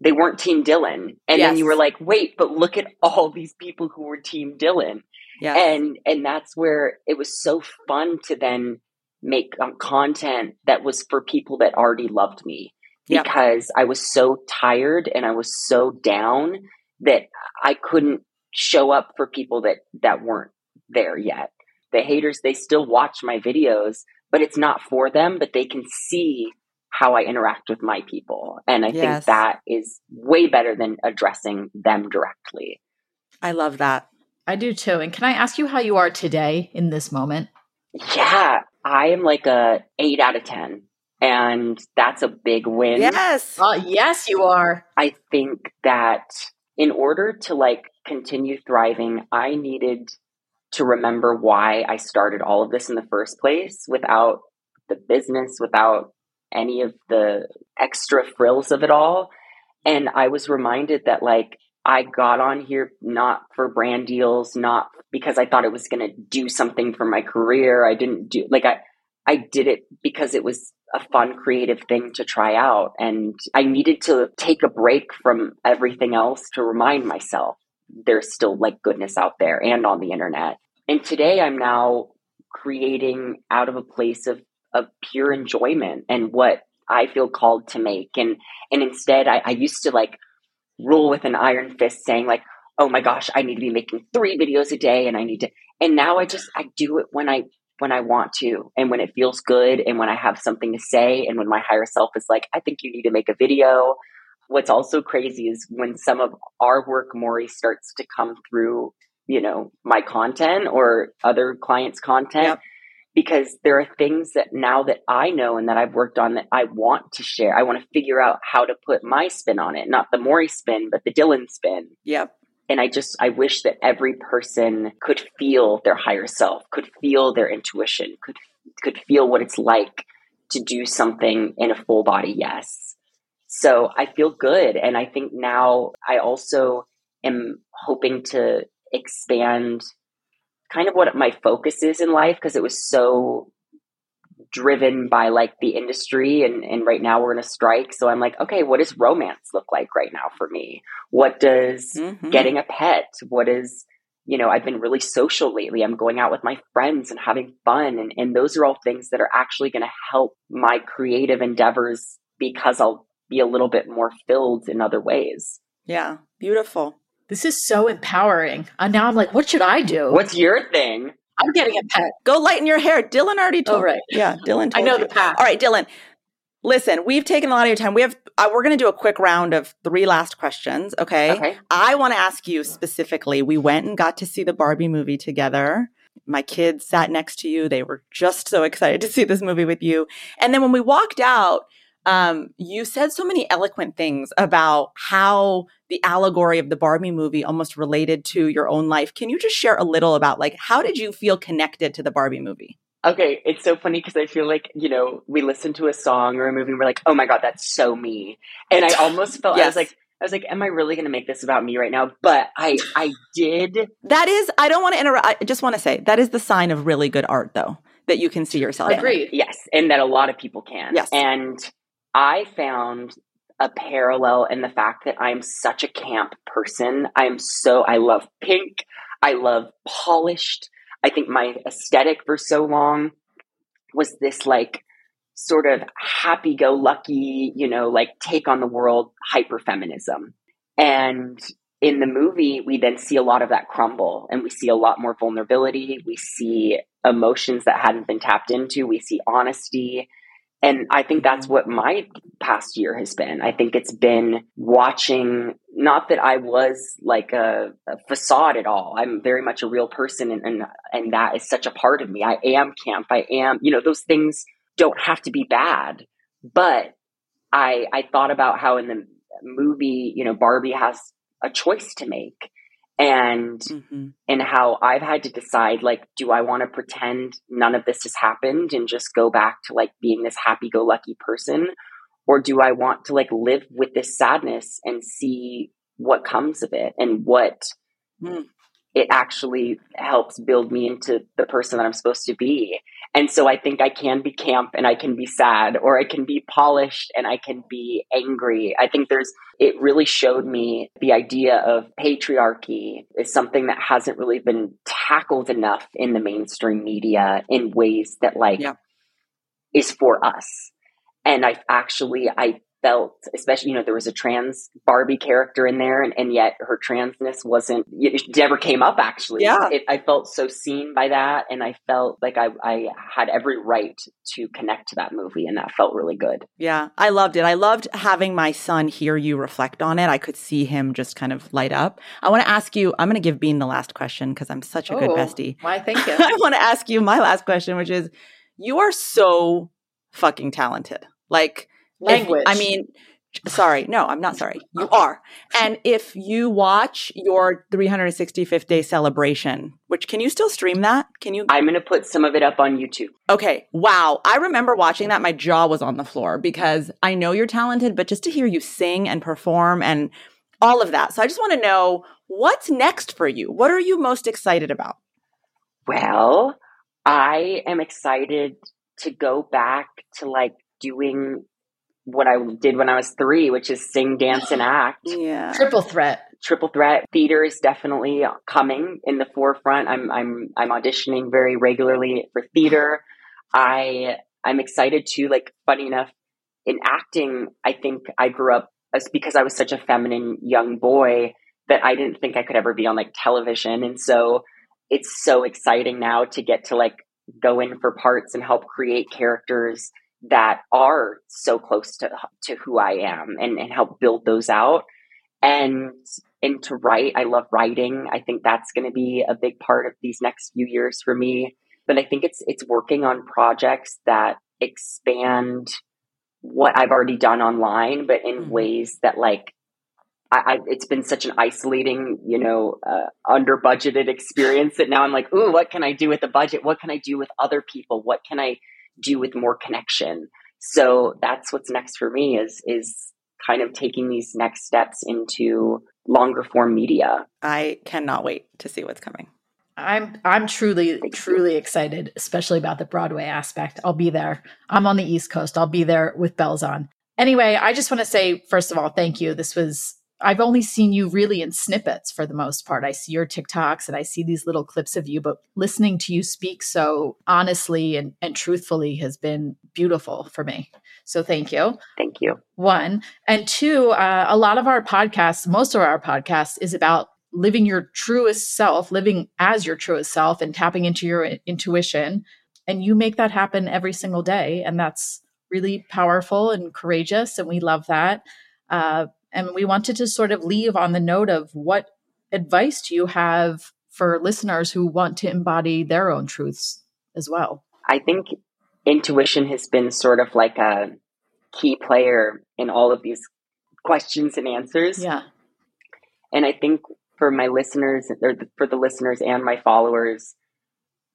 they weren't team Dylan. And yes. then you were like, wait, but look at all these people who were team Dylan. Yes. And and that's where it was so fun to then make um, content that was for people that already loved me because yep. I was so tired and I was so down that I couldn't show up for people that that weren't there yet. The haters they still watch my videos, but it's not for them, but they can see how I interact with my people. And I yes. think that is way better than addressing them directly. I love that. I do too. And can I ask you how you are today in this moment? Yeah, I am like a 8 out of 10 and that's a big win. Yes. Uh, yes, you are. I think that in order to like continue thriving, I needed to remember why I started all of this in the first place without the business, without any of the extra frills of it all. And I was reminded that like I got on here not for brand deals, not because I thought it was going to do something for my career. I didn't do like I I did it because it was a fun creative thing to try out and I needed to take a break from everything else to remind myself there's still like goodness out there and on the internet. And today I'm now creating out of a place of of pure enjoyment and what I feel called to make. And and instead I, I used to like rule with an iron fist saying like, oh my gosh, I need to be making three videos a day and I need to and now I just I do it when I when I want to and when it feels good and when I have something to say and when my higher self is like, I think you need to make a video. What's also crazy is when some of our work, Mory, starts to come through, you know, my content or other clients' content. Yep. Because there are things that now that I know and that I've worked on that I want to share. I want to figure out how to put my spin on it, not the Mory spin, but the Dylan spin. Yep. And I just, I wish that every person could feel their higher self, could feel their intuition, could, could feel what it's like to do something in a full body yes. So I feel good. And I think now I also am hoping to expand kind of what my focus is in life because it was so driven by like the industry. And, and right now we're in a strike. So i'm like okay what does romance look like right now for me? What does mm-hmm. getting a pet? What is you know i've been really social lately. I'm going out with my friends and having fun. And, and those are all things that are actually going to help my creative endeavors because i'll be a little bit more filled in other ways yeah beautiful this is so empowering and now i'm like what should i do what's your thing I'm getting a pet. Go lighten your hair. Dylan already told. Oh, right. Yeah, Dylan. I know you. the path. All right, Dylan. Listen, we've taken a lot of your time. We have. Uh, we're going to do a quick round of three last questions. Okay. Okay. I want to ask you specifically. We went and got to see the Barbie movie together. My kids sat next to you. They were just so excited to see this movie with you. And then when we walked out, um, you said so many eloquent things about how the allegory of the Barbie movie almost related to your own life. Can you just share a little about like how did you feel connected to the Barbie movie? Okay, it's so funny because I feel like, you know, we listen to a song or a movie and we're like, oh my God, that's so me. And I almost felt, yes. I was like, I was like, am I really going to make this about me right now? But I, I did. That is, I don't want to interrupt. I just want to say that is the sign of really good art, though, that you can see yourself. Agreed. Yes. And that a lot of people can. Yes. And I found a parallel in the fact that I'm such a camp person. I'm so, I love pink. I love polished. I think my aesthetic for so long was this like sort of happy go lucky, you know, like take on the world hyper feminism. And in the movie, we then see a lot of that crumble and we see a lot more vulnerability. We see emotions that hadn't been tapped into. We see honesty. And I think that's mm-hmm. what my past year has been. I think it's been watching, not that I was like a, a facade at all. I'm very much a real person and, and, and that is such a part of me. I am camp. I am, you know, those things don't have to be bad. But I, I thought about how in the movie, you know, Barbie has a choice to make and mm-hmm. and how I've had to decide like do I want to pretend none of this has happened and just go back to like being this happy go lucky person or do I want to like live with this sadness and see what comes of it and what mm. It actually helps build me into the person that I'm supposed to be. And so I think I can be camp and I can be sad or I can be polished and I can be angry. I think there's, it really showed me the idea of patriarchy is something that hasn't really been tackled enough in the mainstream media in ways that like yeah. is for us. And I actually, I felt, especially, you know, there was a trans Barbie character in there, and, and yet her transness wasn't, it never came up actually. Yeah. It, I felt so seen by that, and I felt like I, I had every right to connect to that movie, and that felt really good. Yeah, I loved it. I loved having my son hear you reflect on it. I could see him just kind of light up. I want to ask you, I'm going to give Bean the last question because I'm such a oh, good bestie. Why, thank you. I want to ask you my last question, which is you are so fucking talented. Like, language. If, I mean, sorry, no, I'm not sorry. You are. And if you watch your 365th day celebration, which can you still stream that? Can you? I'm going to put some of it up on YouTube. Okay. Wow. I remember watching that. My jaw was on the floor because I know you're talented, but just to hear you sing and perform and all of that. So I just want to know what's next for you? What are you most excited about? Well, I am excited to go back to like doing what I did when I was three, which is sing, dance, and act. Yeah. Triple threat. Triple threat. Theater is definitely coming in the forefront. I'm I'm I'm auditioning very regularly for theater. I I'm excited to like funny enough in acting, I think I grew up as because I was such a feminine young boy that I didn't think I could ever be on like television. And so it's so exciting now to get to like go in for parts and help create characters that are so close to to who I am and, and help build those out. And and to write, I love writing. I think that's going to be a big part of these next few years for me. But I think it's it's working on projects that expand what I've already done online, but in mm-hmm. ways that like I, I, it's been such an isolating, you know, uh, under budgeted experience that now I'm like, ooh, what can I do with the budget? What can I do with other people? What can I do with more connection. So that's what's next for me is is kind of taking these next steps into longer form media. I cannot wait to see what's coming. I'm I'm truly Thank truly you. excited, especially about the Broadway aspect. I'll be there. I'm on the East Coast. I'll be there with bells on. Anyway, I just want to say first of all, thank you. This was I've only seen you really in snippets for the most part. I see your TikToks and I see these little clips of you, but listening to you speak so honestly and, and truthfully has been beautiful for me. So thank you. Thank you. One. And two, uh, a lot of our podcasts, most of our podcasts is about living your truest self, living as your truest self and tapping into your intuition. And you make that happen every single day. And that's really powerful and courageous. And we love that. Uh, and we wanted to sort of leave on the note of what advice do you have for listeners who want to embody their own truths as well? I think intuition has been sort of like a key player in all of these questions and answers. Yeah. And I think for my listeners, or for the listeners and my followers,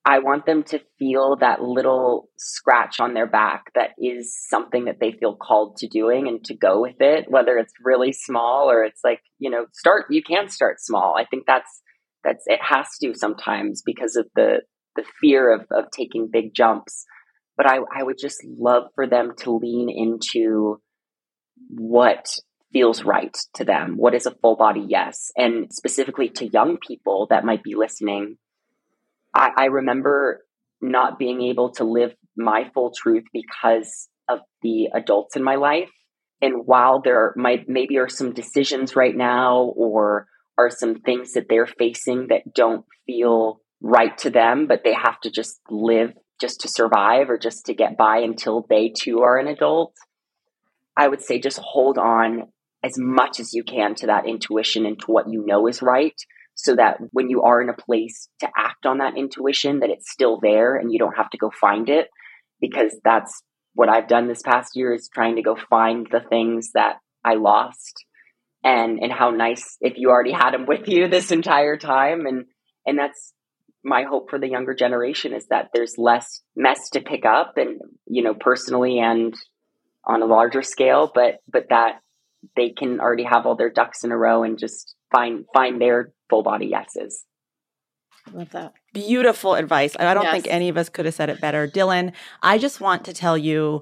I want them to feel that little scratch on their back that is something that they feel called to doing and to go with it, whether it's really small or it's like, you know, start, you can start small. I think that's, that's, it has to sometimes because of the, the fear of, of taking big jumps. But I, I would just love for them to lean into what feels right to them. What is a full body yes? And specifically to young people that might be listening, I, I remember not being able to live my full truth because of the adults in my life. And while there might maybe are some decisions right now or are some things that they're facing that don't feel right to them, but they have to just live just to survive or just to get by until they too are an adult. I would say just hold on as much as you can to that intuition and to what you know is right so that when you are in a place to act on that intuition that it's still there and you don't have to go find it because that's what I've done this past year is trying to go find the things that I lost and and how nice if you already had them with you this entire time. And and that's my hope for the younger generation is that there's less mess to pick up and you know personally and on a larger scale but but that they can already have all their ducks in a row and just find find their full body yeses. Love that. Beautiful advice. I don't yes. think any of us could have said it better. Dylan, I just want to tell you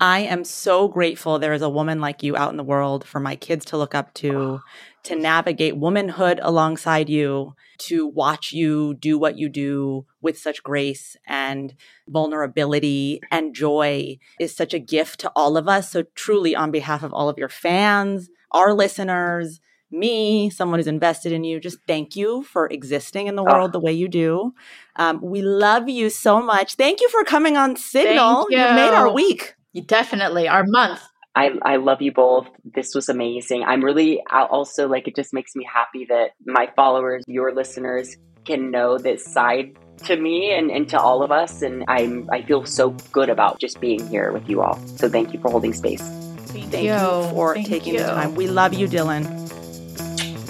I am so grateful there is a woman like you out in the world for my kids to look up to, to navigate womanhood alongside you, to watch you do what you do with such grace and vulnerability and joy is such a gift to all of us. So, truly, on behalf of all of your fans, our listeners, me, someone who's invested in you, just thank you for existing in the ah. world oh. the way you do. Um, we love you so much. Thank you for coming on Signal. You. you made our week. You definitely our month. I, I love you both. This was amazing. I'm really also like, it just makes me happy that my followers, your listeners, can know this side to me and, and to all of us. And I'm, I feel so good about just being here with you all. So thank you for holding space. Thank, thank you. you. for thank taking you. the time. We love you, Dylan.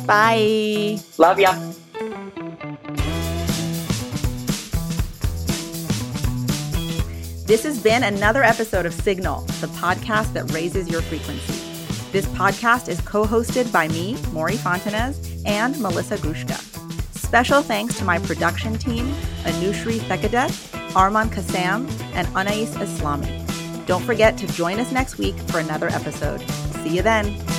Bye. Love ya. This has been another episode of Signal, the podcast that raises your frequency. This podcast is co hosted by me, Mory Fontanez, and Melissa Grushka. Special thanks to my production team, Anushri Thekadet, Arman Kassam, and Anais Islami. Don't forget to join us next week for another episode. See you then.